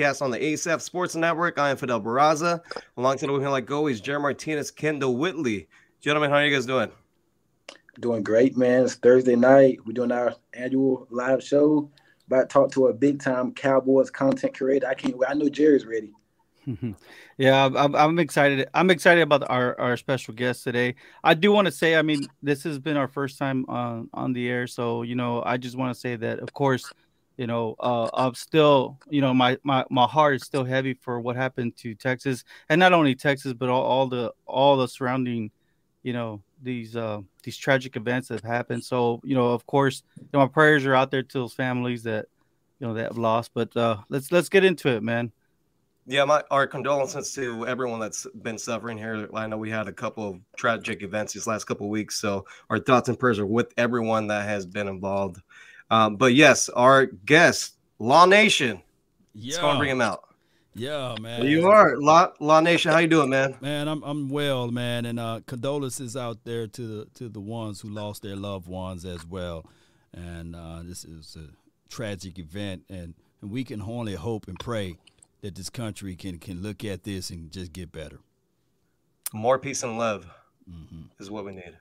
podcast on the ASAP Sports Network. I am Fidel Barraza. Alongside with me, like always, Jerry Martinez, Kendall Whitley. Gentlemen, how are you guys doing? Doing great, man. It's Thursday night. We're doing our annual live show. About to talk to a big time Cowboys content creator. I can't wait. I know Jerry's ready. yeah, I'm, I'm excited. I'm excited about our, our special guest today. I do want to say, I mean, this has been our first time on on the air, so you know, I just want to say that, of course, you know, uh, I'm still, you know, my my my heart is still heavy for what happened to Texas, and not only Texas, but all, all the all the surrounding, you know, these uh these tragic events that have happened. So, you know, of course, you know, my prayers are out there to those families that, you know, that have lost. But uh, let's let's get into it, man. Yeah, my our condolences to everyone that's been suffering here. I know we had a couple of tragic events these last couple of weeks, so our thoughts and prayers are with everyone that has been involved. Um, but yes, our guest, Law Nation. Yeah, let's go and bring him out. Yeah, man. Well, you are Law, Law Nation. How you doing, man? Man, I'm I'm well, man, and uh, condolences out there to the to the ones who lost their loved ones as well. And uh, this is a tragic event, and, and we can only hope and pray that this country can can look at this and just get better. More peace and love mm-hmm. is what we need.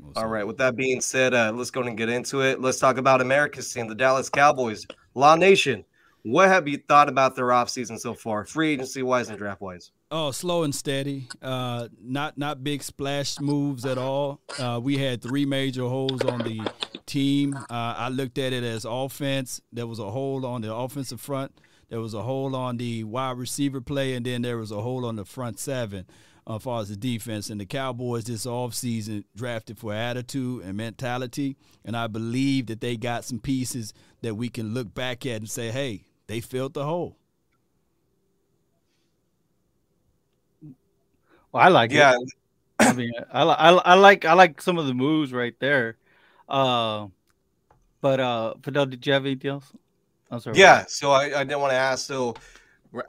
Most All right. With that being said, uh, let's go and get into it. Let's talk about America's team, the Dallas Cowboys, Law Nation. What have you thought about their offseason so far, free agency wise and draft wise? Oh, slow and steady. Uh, not not big splash moves at all. Uh, we had three major holes on the team. Uh, I looked at it as offense. There was a hole on the offensive front. There was a hole on the wide receiver play, and then there was a hole on the front seven uh, as far as the defense. And the Cowboys this offseason drafted for attitude and mentality. And I believe that they got some pieces that we can look back at and say, hey, they filled the hole. Well, I like yeah. it. I mean, I, I, I like I like some of the moves right there. Uh, but uh, Fidel, did you have anything else? I'm sorry. Yeah, so I, I didn't want to ask. So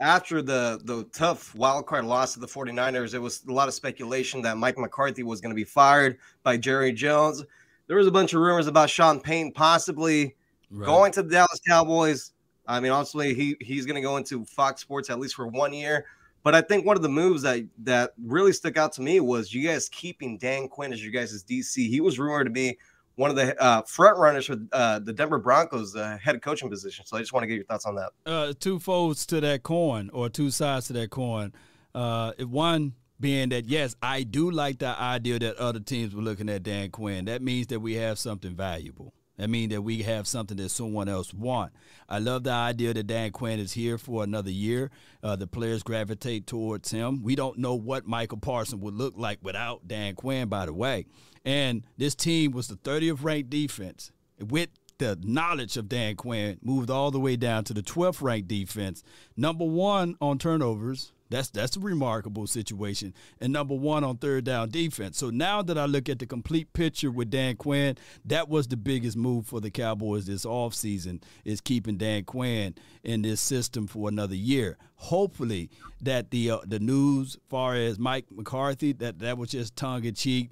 after the the tough wild card loss to the 49ers, there was a lot of speculation that Mike McCarthy was going to be fired by Jerry Jones. There was a bunch of rumors about Sean Payton possibly right. going to the Dallas Cowboys. I mean, honestly, he he's going to go into Fox Sports at least for one year. But I think one of the moves that that really stuck out to me was you guys keeping Dan Quinn as your guys' DC. He was rumored to be one of the uh, front runners for uh, the Denver Broncos uh, head coaching position. So I just want to get your thoughts on that. Uh, two folds to that coin, or two sides to that coin. Uh, one being that yes, I do like the idea that other teams were looking at Dan Quinn. That means that we have something valuable. That means that we have something that someone else want. I love the idea that Dan Quinn is here for another year. Uh, the players gravitate towards him. We don't know what Micah Parsons would look like without Dan Quinn, by the way. And this team was the 30th ranked defense with the knowledge of Dan Quinn, moved all the way down to the 12th ranked defense, number one on turnovers. That's that's a remarkable situation. And number one on third down defense. So now that I look at the complete picture with Dan Quinn, that was the biggest move for the Cowboys this offseason is keeping Dan Quinn in this system for another year. Hopefully that the uh, the news far as Mike McCarthy, that that was just tongue in cheek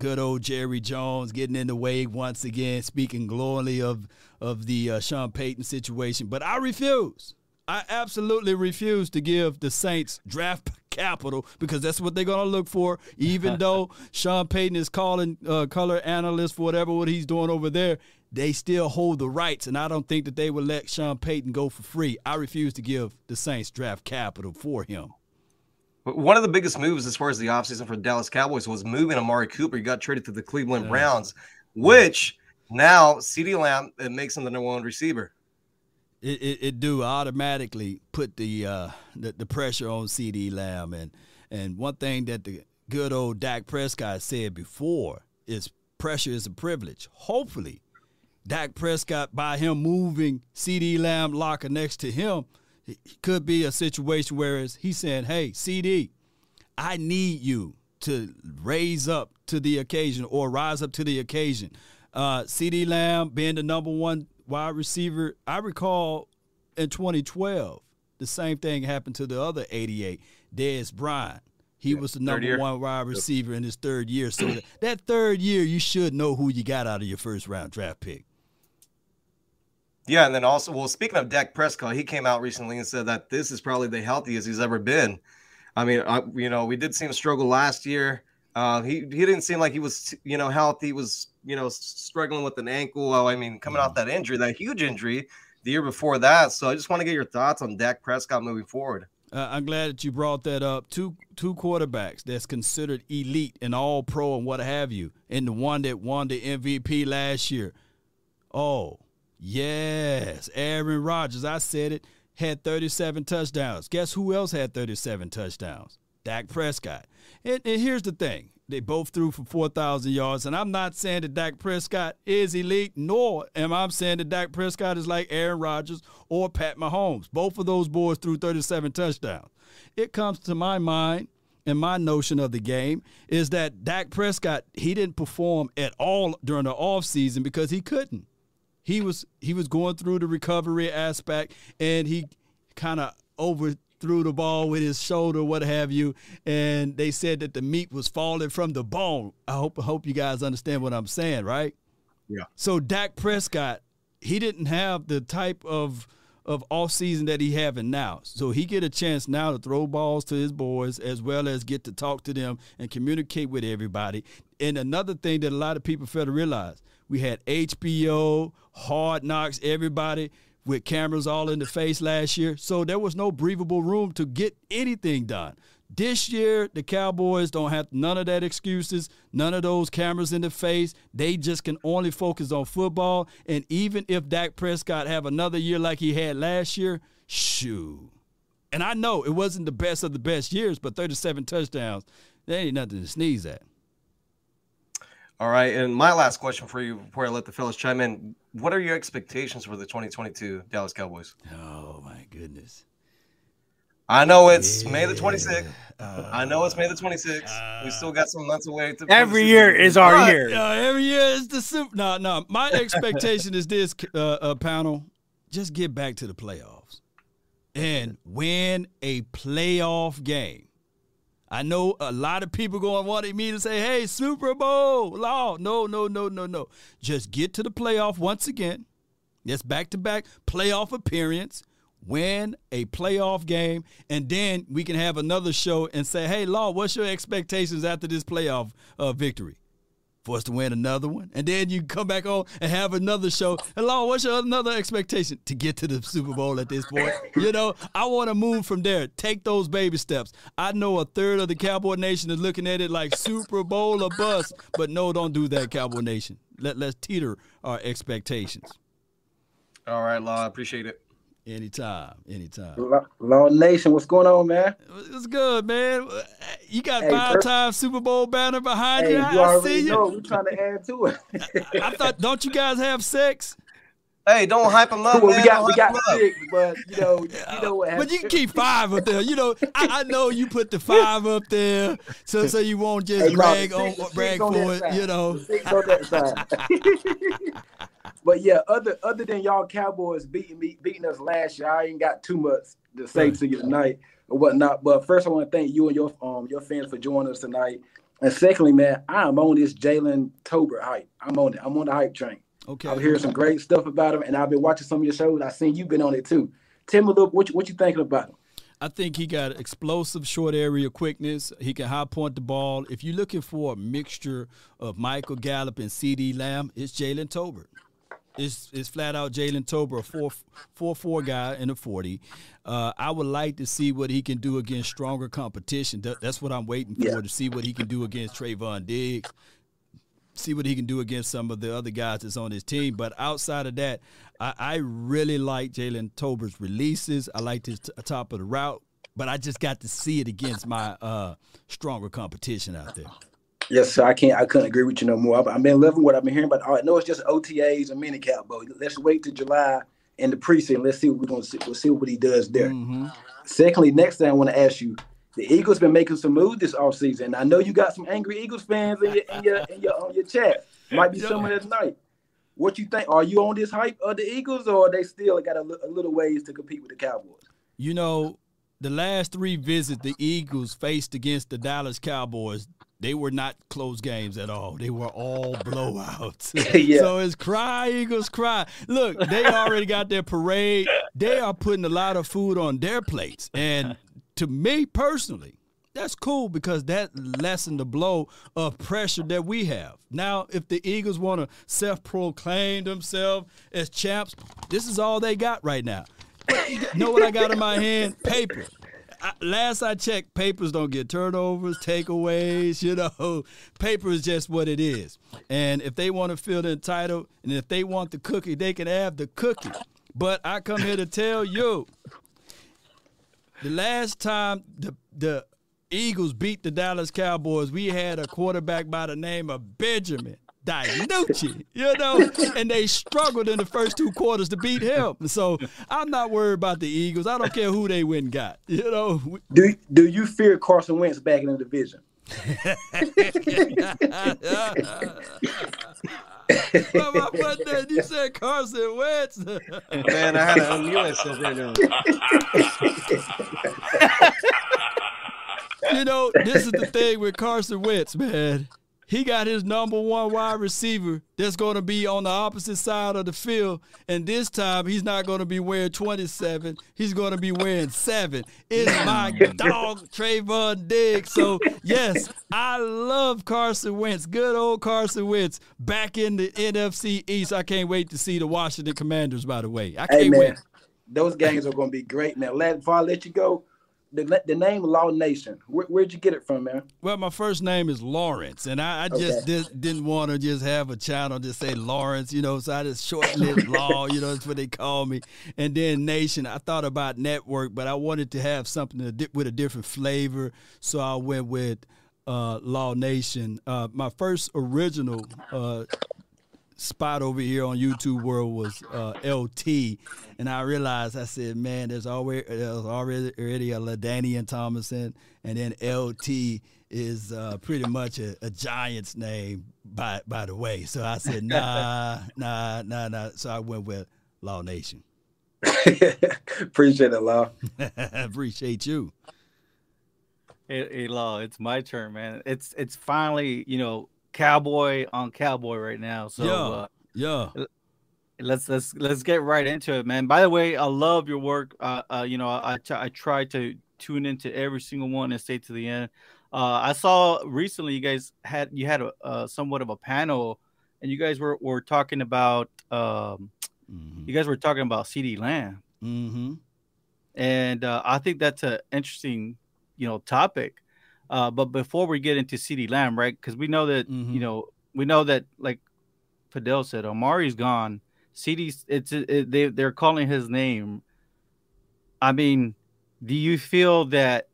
good old Jerry Jones getting in the way once again, speaking glowingly of of the uh, Sean Payton situation. But I refuse. I absolutely refuse to give the Saints draft capital because that's what they're going to look for. Even though Sean Payton is calling uh, color analyst for whatever what he's doing over there, they still hold the rights, and I don't think that they would let Sean Payton go for free. I refuse to give the Saints draft capital for him. One of the biggest moves as far as the offseason for the Dallas Cowboys was moving Amari Cooper. He got traded to the Cleveland yeah. Browns, which now CeeDee Lamb it makes him the number one receiver. It, it, it do automatically put the, uh, the the pressure on CeeDee Lamb and and one thing that the good old Dak Prescott said before is pressure is a privilege. Hopefully, Dak Prescott by him moving CeeDee Lamb locker next to him could be a situation where he's saying, hey, CeeDee, I need you to raise up to the occasion or rise up to the occasion. Uh, CeeDee Lamb being the number one wide receiver, I recall in 2012, the same thing happened to the other 88, Dez Bryant. He yeah, was the number one wide receiver in his third year. So that, that third year, you should know who you got out of your first round draft pick. Yeah, and then also, well, speaking of Dak Prescott, he came out recently and said that this is probably the healthiest he's ever been. I mean, I, you know, we did see him struggle last year. Uh, he he didn't seem like he was, you know, healthy. He was, you know, struggling with an ankle. Well, I mean, coming off that injury, that huge injury the year before that. So I just want to get your thoughts on Dak Prescott moving forward. Uh, I'm glad that you brought that up. Two two quarterbacks that's considered elite and all pro and what have you, and the one that won the MVP last year. Oh, yes, Aaron Rodgers. I said it had 37 touchdowns. Guess who else had 37 touchdowns? Dak Prescott. And, and here's the thing they both threw for 4,000 yards. And I'm not saying that Dak Prescott is elite, nor am I saying that Dak Prescott is like Aaron Rodgers or Pat Mahomes. Both of those boys threw 37 touchdowns. It comes to my mind and my notion of the game is that Dak Prescott, he didn't perform at all during the offseason because he couldn't. He was he was going through the recovery aspect and he kind of over threw the ball with his shoulder, what have you, and they said that the meat was falling from the bone. I hope I hope you guys understand what I'm saying, right? Yeah. So Dak Prescott, he didn't have the type of of off season that he having now. So he get a chance now to throw balls to his boys as well as get to talk to them and communicate with everybody. And another thing that a lot of people fail to realize, we had HBO, Hard Knocks, everybody with cameras all in the face last year. So there was no breathable room to get anything done. This year, the Cowboys don't have none of that excuses, none of those cameras in the face. They just can only focus on football. And even if Dak Prescott have another year like he had last year, shoo. And I know it wasn't the best of the best years, but 37 touchdowns, that ain't nothing to sneeze at. All right, and my last question for you before I let the fellas chime in: What are your expectations for the 2022 Dallas Cowboys? Oh my goodness! I know it's yeah. May the 26th. Uh, I know it's May the 26th. Uh, we still got some months away. To every year is our year. Uh, every year is the super. No, no. My expectation is this, uh, uh, panel: just get back to the playoffs and win a playoff game. I know a lot of people going to want me to say, hey, Super Bowl, law. No, no, no, no, no. Just get to the playoff once again. Yes, back to back playoff appearance, win a playoff game, and then we can have another show and say, hey, Law, what's your expectations after this playoff uh, victory? For us to win another one. And then you come back on and have another show. Hello, what's your another expectation? To get to the Super Bowl at this point. You know, I want to move from there. Take those baby steps. I know a third of the Cowboy Nation is looking at it like Super Bowl or bust, but no, don't do that, Cowboy Nation. Let, let's teeter our expectations. All right, Law. I appreciate it. Anytime, anytime. Law Nation, what's going on, man? It's good, man. You got hey, five time Super Bowl banner behind hey, you. you I already see you. know. We're trying to add to it. I, I thought, don't you guys have sex? Hey, don't hype them up. Well, man. we got we got six, but you know, you know what? But you can keep five up there. You know, I, I, know you put the five up there, so so you won't just hey, brag on brag on for it. Side. You know, six on that side. but yeah, other other than y'all Cowboys beating me beating us last year, I ain't got too much to say to you tonight or whatnot. But first, I want to thank you and your um your fans for joining us tonight. And secondly, man, I'm on this Jalen Tolbert hype. I'm on it. I'm on the hype train. Okay. I've heard some great stuff about him, and I've been watching some of your shows. I seen you've been on it too. Tell me a little what you, what you thinking about him. I think he got explosive short area quickness. He can high point the ball. If you're looking for a mixture of Michael Gallup and CeeDee Lamb, it's Jalen Tolbert. It's, it's flat out Jalen Tolbert, a four four four guy in the forty. Uh, I would like to see what he can do against stronger competition. That's what I'm waiting for yeah. to see what he can do against Trevon Diggs, see what he can do against some of the other guys that's on his team. But outside of that, I, I really like Jalen Tolbert's releases. I like his t- top of the route, but I just got to see it against my uh, stronger competition out there. Yes, sir. I can't. I couldn't agree with you no more. I've been loving what I've been hearing, but I know it's just OTAs and minicamp. But let's wait to July in the preseason. Let's see what we're gonna see. We'll see what he does there. Mm-hmm. Secondly, next thing I want to ask you, the Eagles been making some moves this offseason. I know you got some angry Eagles fans in your in your in your on your chat. Might be some of this night. What you think? Are you on this hype of the Eagles, or they still got a, a little ways to compete with the Cowboys? You know, the last three visits the Eagles faced against the Dallas Cowboys, they were not close games at all. They were all blowouts. yeah. So it's cry, Eagles, cry. Look, they already got their parade. They are putting a lot of food on their plates. And to me personally, that's cool because that lessened the blow of pressure that we have. Now, if the Eagles want to self-proclaim themselves as champs, this is all they got right now. you know what I got in my hand? Paper. I, last I checked, papers don't get turnovers, takeaways. You know, paper is just what it is. And if they want to feel entitled, and if they want the cookie, they can have the cookie. But I come here to tell you, the last time the the Eagles beat the Dallas Cowboys, we had a quarterback by the name of Benjamin DiNucci, you know, and they struggled in the first two quarters to beat him. So I'm not worried about the Eagles. I don't care who they went and got, you know. Do do you fear Carson Wentz back in the division? well, my buddy, you said Carson Wentz. Man, I had to unmute myself right now you know, this is the thing with Carson Wentz, man. He got his number one wide receiver that's going to be on the opposite side of the field. And this time, he's not going to be wearing 27. He's going to be wearing seven. It's my dog, Trevon Diggs. So, yes, I love Carson Wentz. Good old Carson Wentz back in the NFC East. I can't wait to see the Washington Commanders, by the way. I can't hey, wait. Those games are going to be great, man. Let, before I let you go, the, the name Law Nation. Where, would you get it from, man? Well, my first name is Lawrence, and I, I just okay. did, didn't want to just have a channel just say Lawrence, you know, so I just shortened it Law, you know, that's what they call me. And then Nation, I thought about network, but I wanted to have something to, with a different flavor, so I went with uh, Law Nation. Uh, my first original uh, spot over here on YouTube World was uh, LT, and I realized I said, man, there's already there's already already a LaDainian Tomlinson, and then LT is uh, pretty much a, a, Giants name by by the way. So I said, nah, nah, nah, nah. So I went with Law Nation. Appreciate it, Law. Appreciate you. Hey, hey, Law, it's my turn, man. It's it's finally, you know, cowboy on cowboy right now. So yeah, uh, yeah. Let's let's let's get right into it, man. By the way, I love your work. Uh, uh you know, I, t- I try to tune into every single one and stay to the end. Uh, I saw recently you guys had you had a, uh, somewhat of a panel, and you guys were were talking about um, mm-hmm. you guys were talking about CeeDee Lamb, mm-hmm. and uh, I think that's an interesting you know topic uh, but before we get into CeeDee Lamb, right? Because we know that mm-hmm. you know we know that like Fidel said, Amari's gone. CeeDee's it's it, they they're calling his name. I mean, do you feel that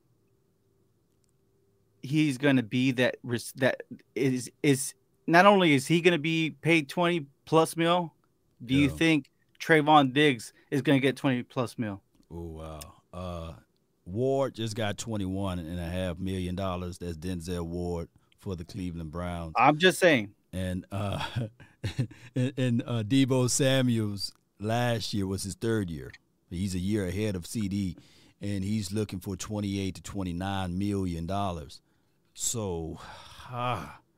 he's going to be that that is is not only is he going to be paid 20 plus mil, do yeah. you think Trevon Diggs is going to get 20 plus mil? Oh wow. Uh Ward just got twenty-one and a half million dollars. That's Denzel Ward for the Cleveland Browns. I'm just saying. And uh, and, and uh, Deebo Samuel's last year was his third year. He's a year ahead of CeeDee, and he's looking for twenty-eight to twenty-nine million dollars. So, ah.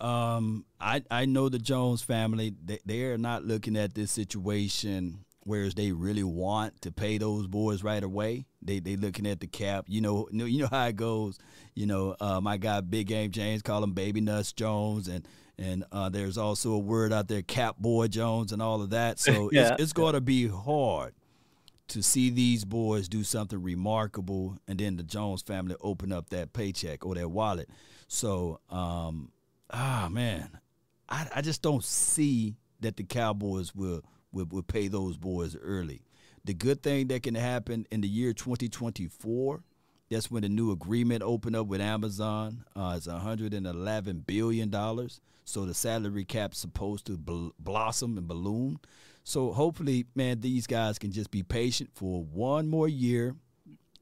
Um, I I know the Jones family. They they are not looking at this situation whereas they really want to pay those boys right away. They they looking at the cap. You know, you know how it goes. You know, uh, my guy Big Game James call him Baby Nuts Jones, and and uh, there's also a word out there, Cap Boy Jones, and all of that. So yeah. it's, it's going to be hard to see these boys do something remarkable, and then the Jones family open up that paycheck or that wallet. So, um, ah man, I, I just don't see that the Cowboys will will, will pay those boys early. The good thing that can happen in the year 2024, that's when the new agreement opened up with Amazon. Uh, it's 111 billion dollars. So the salary cap's supposed to bl- blossom and balloon. So hopefully, man, these guys can just be patient for one more year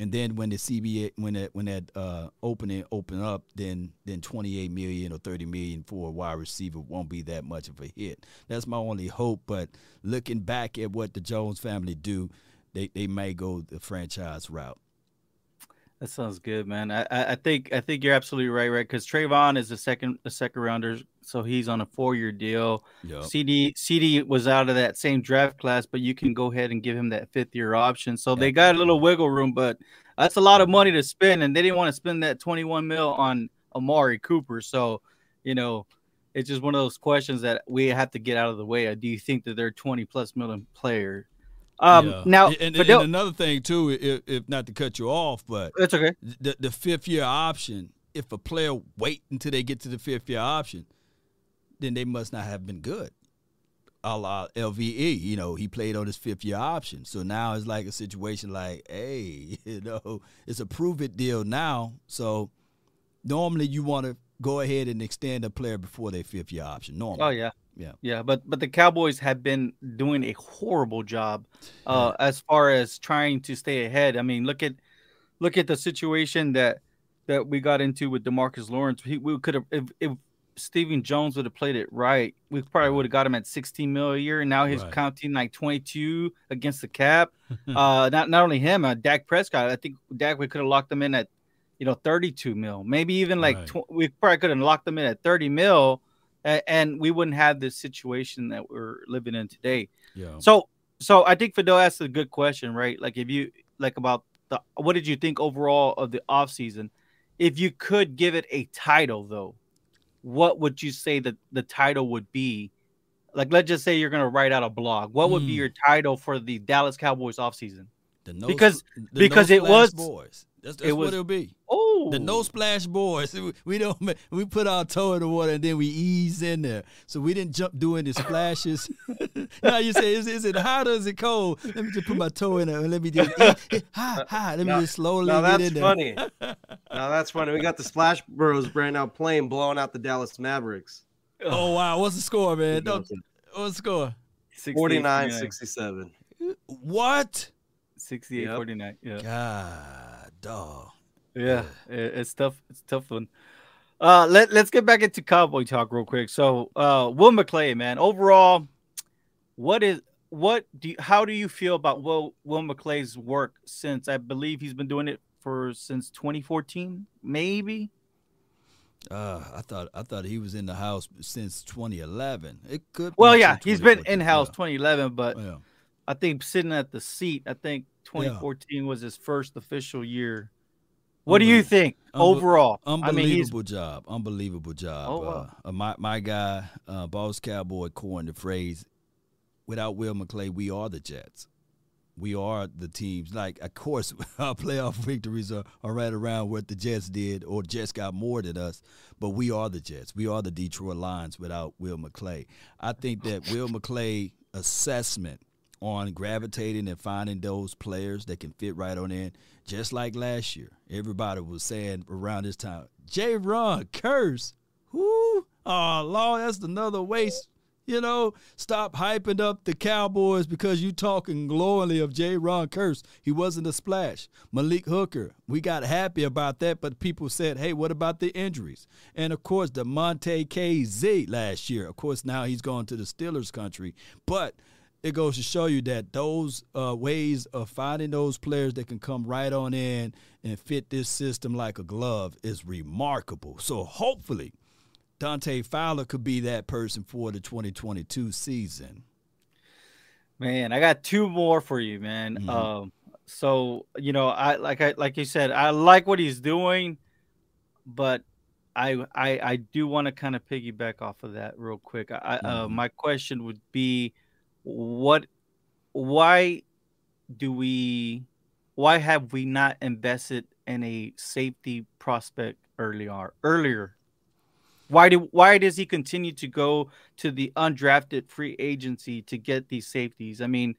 and then when the CBA when that when that uh, opening open up, then then 28 million or 30 million for a wide receiver won't be that much of a hit. That's my only hope. But looking back at what the Jones family do, they they may go the franchise route. That sounds good, man. I, I think I think you're absolutely right, right? Because Trevon is a second a second rounder, so he's on a four year deal. Yep. CeeDee CeeDee was out of that same draft class, but you can go ahead and give him that fifth year option. So they got a little wiggle room, but that's a lot of money to spend, and they didn't want to spend that 21 mil on Amari Cooper. So, you know, it's just one of those questions that we have to get out of the way. Do you think that they're 20 plus million player? Um, yeah. Now, and, and, and, another thing too, if, if, not to cut you off, but it's okay. The, the fifth year option, if a player wait until they get to the fifth year option, then they must not have been good. A la LVE, you know, he played on his fifth year option. So now it's like a situation like, hey, you know, it's a prove it deal now. So normally you want to go ahead and extend a player before their fifth year option. Normally. Oh yeah. Yeah. Yeah, but but the Cowboys have been doing a horrible job uh yeah. as far as trying to stay ahead. I mean, look at look at the situation that that we got into with DeMarcus Lawrence. He, we could have if, if Stephen Jones would have played it right, we probably would have got him at 16 mil a year. And now he's right. counting like 22 against the cap. uh, not not only him, uh, Dak Prescott. I think Dak we could have locked him in at you know 32 mil, maybe even like right. tw- we probably could have locked them in at 30 mil, and, and we wouldn't have this situation that we're living in today. Yeah. So so I think Fidel asked a good question, right? Like if you like about the what did you think overall of the offseason? If you could give it a title though, what would you say that the title would be? Like let's just say you're gonna write out a blog. What would mm. be hmm. your title for the Dallas Cowboys offseason? The no, because the because it was boys. That's, that's it was, what it'll be. Oh, the no splash boys. We don't. We put our toe in the water and then we ease in there. So we didn't jump doing the splashes. now you say, is, is it hot or is it cold? Let me just put my toe in there and let me just ha ha. Let me just slowly now get in there. funny. now that's funny. We got the Splash Bros brand out playing, blowing out the Dallas Mavericks. Oh wow, what's the score, man? No, what's the score? 49 67. What? 68 yep. 49. Yeah. God, dog. Yeah, it's tough. It's tough one. Uh, let let's get back into cowboy talk real quick. So, uh, Will McClay, man, overall, what is what do you, how do you feel about Will Will McClay's work since I believe he's been doing it for since 2014, maybe? Uh, I thought I thought he was in the house since 2011. It could. Well, yeah, he's been in house yeah. 2011, but yeah. I think sitting at the seat. I think 2014 yeah. was his first official year. What do you think overall? Unbelievable I mean, job. Unbelievable job. Oh, wow. uh, my my guy, uh, Boss Cowboy, coined the phrase, "Without Will McClay, we are the Jets. We are the teams. Like, of course, our playoff victories are, are right around what the Jets did, or Jets got more than us. But we are the Jets. We are the Detroit Lions without Will McClay. I think that Will McClay assessment on gravitating and finding those players that can fit right on in. Just like last year, everybody was saying around this time, Jayron Kearse. whoo, oh Lord, that's another waste. You know, stop hyping up the Cowboys because you talking glowingly of Jayron Kearse. He wasn't a splash. Malik Hooker, we got happy about that, but people said, hey, what about the injuries? And of course, Damontae Kazee last year. Of course, now he's gone to the Steelers country. But it goes to show you that those uh, ways of finding those players that can come right on in and fit this system like a glove is remarkable. So hopefully, Dante Fowler could be that person for the 2022 season. Man, I got two more for you, man. Mm-hmm. Um, so you know, I like I like you said, I like what he's doing, but I I, I do want to kind of piggyback off of that real quick. I, uh, mm-hmm. uh, my question would be what why do we why have we not invested in a safety prospect earlier earlier? Why do why does he continue to go to the undrafted free agency to get these safeties? I mean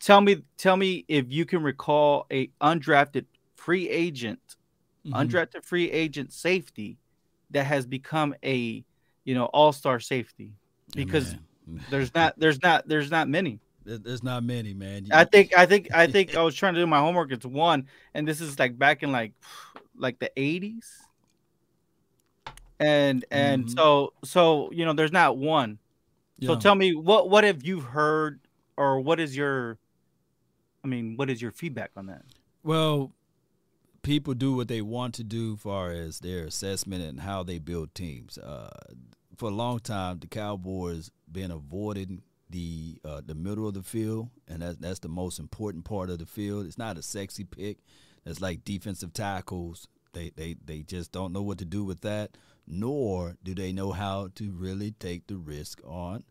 tell me tell me if you can recall a undrafted free agent mm-hmm. undrafted free agent safety that has become a you know all-star safety. Because there's not. There's not. There's not many. There's not many, man. I think. I think. I think. I was trying to do my homework. It's one, and this is like back in like, like the '80s. And and mm-hmm. so so you know, there's not one. So tell me what what have you heard, or what is your, I mean, what is your feedback on that? Well, people do what they want to do, far as their assessment and how they build teams. Uh, for a long time, the Cowboys been avoiding the uh, the middle of the field, and that's that's the most important part of the field. It's not a sexy pick. It's like defensive tackles. They they they just don't know what to do with that, nor do they know how to really take the risk on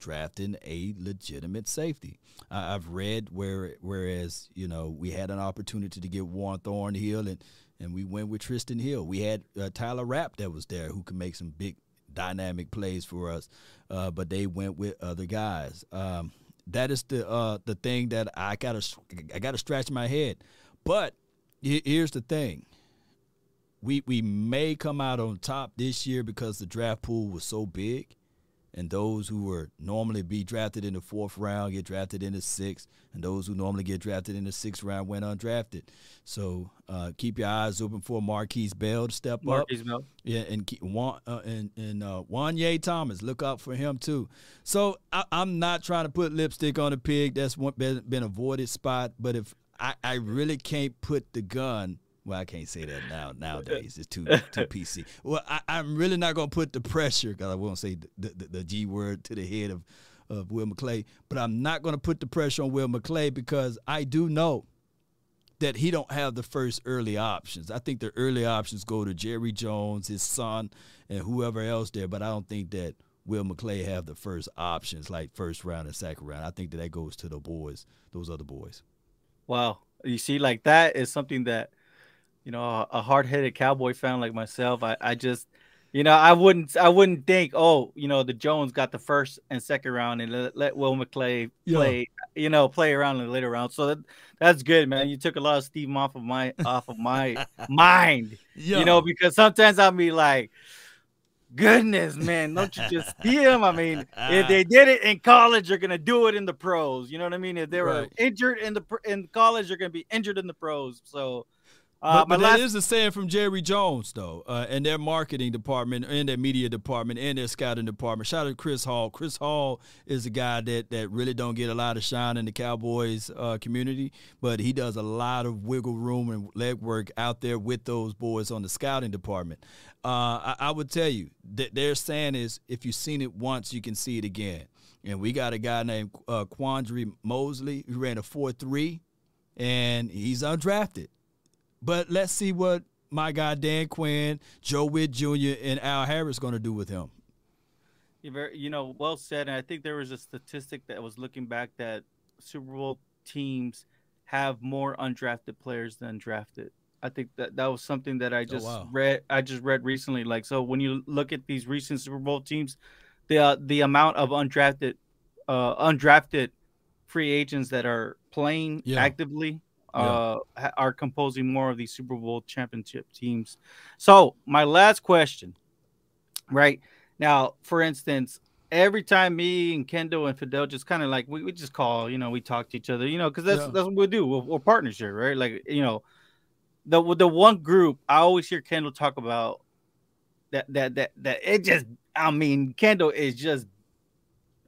drafting a legitimate safety. I, I've read where whereas you know we had an opportunity to get Juan Thornhill and and we went with Trysten Hill. We had uh, Taylor Rapp that was there who could make some big dynamic plays for us, uh, but they went with other guys. Um, that is the uh, the thing that I gotta I gotta scratch my head. But here's the thing: we we may come out on top this year because the draft pool was so big and those who were normally be drafted in the fourth round get drafted in the sixth, and those who normally get drafted in the sixth round went undrafted. So uh, keep your eyes open for Markquese Bell to step up. Markquese up. Bell. Yeah, and keep, Juan, uh, and and uh, Juanyeh Thomas, look out for him too. So I, am not trying to put lipstick on a pig. That's one, been, been avoided spot. But if I, I really can't put the gun well, I can't say that now. Nowadays, it's too too PC. Well, I, am really not gonna put the pressure because I won't say the, the, the, G word to the head of of Will McClay, but I'm not gonna put the pressure on Will McClay because I do know that he don't have the first early options. I think the early options go to Jerry Jones, his son, and whoever else there. But I don't think that Will McClay have the first options like first round and second round. I think that that goes to the boys, those other boys. Wow, you see, like that is something that you know, a hard-headed Cowboy fan like myself, I, I just, you know, I wouldn't, I wouldn't think, oh, you know, the Jones got the first and second round, and let, let Will McClay play, yeah. you know, play around in the later round. So that, that's good, man. You took a lot of steam off of my, off of my mind, yeah. you know, because sometimes I'll be like, goodness, man, don't you just see him? I mean, if they did it in college, they're gonna do it in the pros. You know what I mean? If they were right. injured in the in college, they're gonna be injured in the pros. So uh, but, but last... that is a saying from Jerry Jones, though, uh, and their marketing department, and their media department, and their scouting department. Shout out to Chris Hall. Chris Hall is a guy that that really don't get a lot of shine in the Cowboys uh, community, but he does a lot of wiggle room and legwork out there with those boys on the scouting department. Uh, I, I, would tell you that their saying is, if you've seen it once, you can see it again. And we got a guy named uh, Quandre Mosley who ran a four three, and he's undrafted. But let's see what my guy Dan Quinn, Joe Whitt Jr., and Al Harris going to do with him. You know, well said. And I think there was a statistic that was looking back that Super Bowl teams have more undrafted players than drafted. I think that that was something that I oh, just oh, wow. read. I just read recently. Like, so when you look at these recent Super Bowl teams, the uh, the amount of undrafted, uh, undrafted free agents that are playing yeah. actively uh, are composing more of these Super Bowl championship teams. So, my last question, right now, for instance, every time me and Kendall and Fidel just kind of like we, we just call, you know, we talk to each other, you know, because that's yeah. that's what we do. We're, we're partners here, right? Like, you know, the the one group I always hear Kendall talk about that that that that it just I mean Kendall is just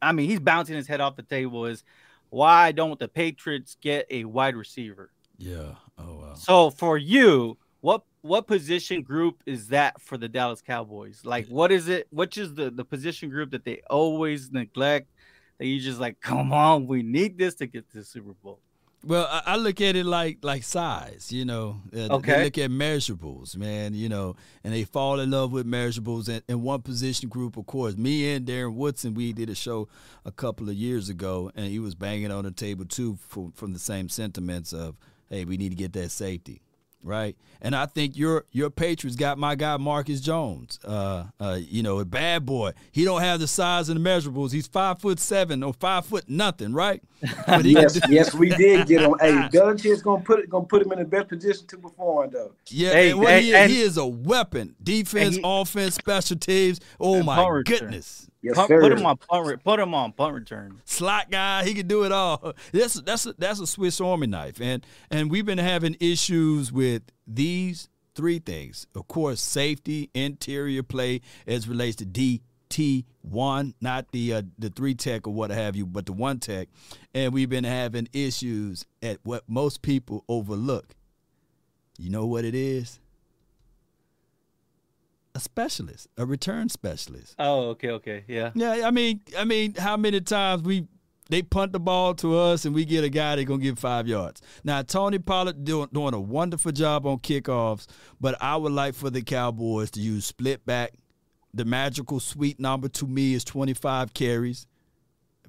I mean he's bouncing his head off the table is why don't the Patriots get a wide receiver? Yeah. Oh wow. So for you, what what position group is that for the Dallas Cowboys? Like, what is it? Which is the the position group that they always neglect? That you just like, come on, we need this to get to the Super Bowl. Well, I, look at it like like size, you know. Uh, okay. They look at measurables, man, you know, and they fall in love with measurables. And, and one position group, of course, me and Darren Woodson, we did a show a couple of years ago, and he was banging on the table too for, from the same sentiments of – hey, we need to get that safety, right? And I think your your Patriots got my guy Marcus Jones. Uh, uh, you know, a bad boy. He don't have the size and the measurables. He's five foot seven or five foot nothing, right? yes, yes, we did get him. Hey, Belichick's gonna put it gonna put him in the best position to perform, though. Yeah, hey, and hey, he, and, he, is a weapon. Defense, he, offense, special teams. Oh my goodness. Yes, put, put, him on punt. Put him on punt return. Slot guy, he can do it all. That's that's a, that's a Swiss Army knife, and and we've been having issues with these three things. Of course, safety, interior play as relates to DT one, not the uh, the three tech or what have you, but the one tech, and we've been having issues at what most people overlook You know what it is? A specialist, a return specialist. Oh, okay, okay, yeah. Yeah, I mean, I mean, how many times we they punt the ball to us and we get a guy that's gonna give five yards. Now Tony Pollard doing, doing a wonderful job on kickoffs, but I would like for the Cowboys to use split back. The magical sweet number to me is 25 carries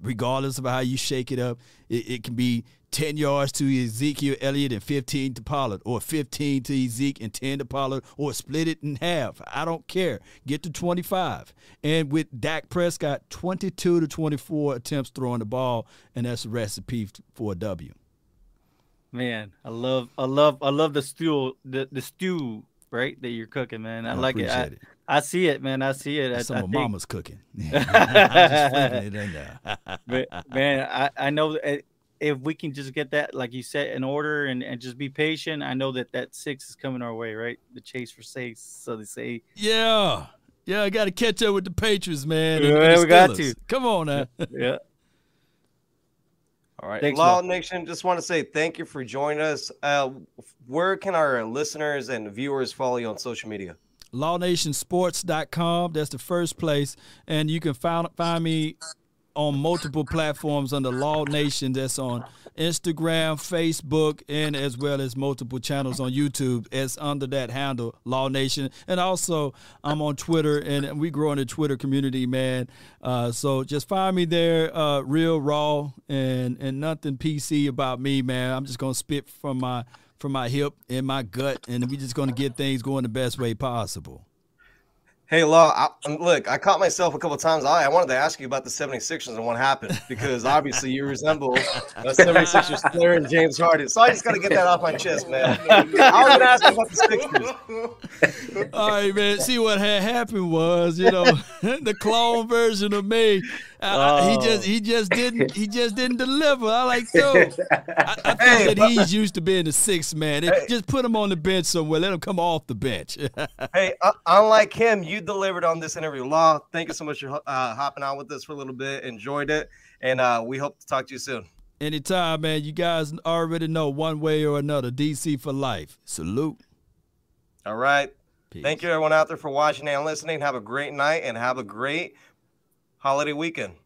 regardless of how you shake it up. It, it, can be 10 yards to Ezekiel Elliott and 15 to Pollard, or 15 to Ezekiel and 10 to Pollard, or split it in half. I don't care. Get to 25. And with Dak Prescott, 22 to 24 attempts throwing the ball, and that's a recipe for a W. Man, I love, I love, I love the stew, the, the stew, right? That you're cooking, man. I, I like it. I, it. I see it, man. I see it. Some I, of Mama's cooking. it in there. but man, I, I know eh, if we can just get that, like you said, in order and, and just be patient, I know that that six is coming our way, right? The chase for six, so they say. Yeah, yeah. I got to catch up with the Patriots, man. Yeah, we got to. Come on now. yeah. All right, Thanks, Law man. Nation. Just want to say thank you for joining us. Uh, where can our listeners and viewers follow you on social media? LawNationSports.com. That's the first place. And you can find, find me on multiple platforms under Law Nation. That's on Instagram, Facebook, and as well as multiple channels on YouTube. It's under that handle, Law Nation. And also, I'm on Twitter, and we grow in the Twitter community, man. Uh, so just find me there, uh, real raw, and and nothing PC about me, man. I'm just gonna spit from my from my hip and my gut, and we're just to get things going the best way possible. Hey, Law, I, look, I caught myself a couple times. I, I wanted to ask you about the 76ers and what happened because obviously you resemble a 76ers player and James Harden. So I just got to get that off my chest, man. I was going to ask you about the Sixers. All right, man. See, what had happened was, you know, the clone version of me oh. he just he just didn't he just didn't deliver. I like so. I, I think hey, that he's used to being the sixth man. Hey. Just put him on the bench somewhere. Let him come off the bench. hey, uh, unlike him, you delivered on this interview. Law, thank you so much for uh, hopping on with us for a little bit. Enjoyed it, and uh, we hope to talk to you soon. Anytime, man. You guys already know one way or another. DC for life. Salute. All right. Peace. Thank you, everyone out there, for watching and listening. Have a great night and have a great holiday weekend.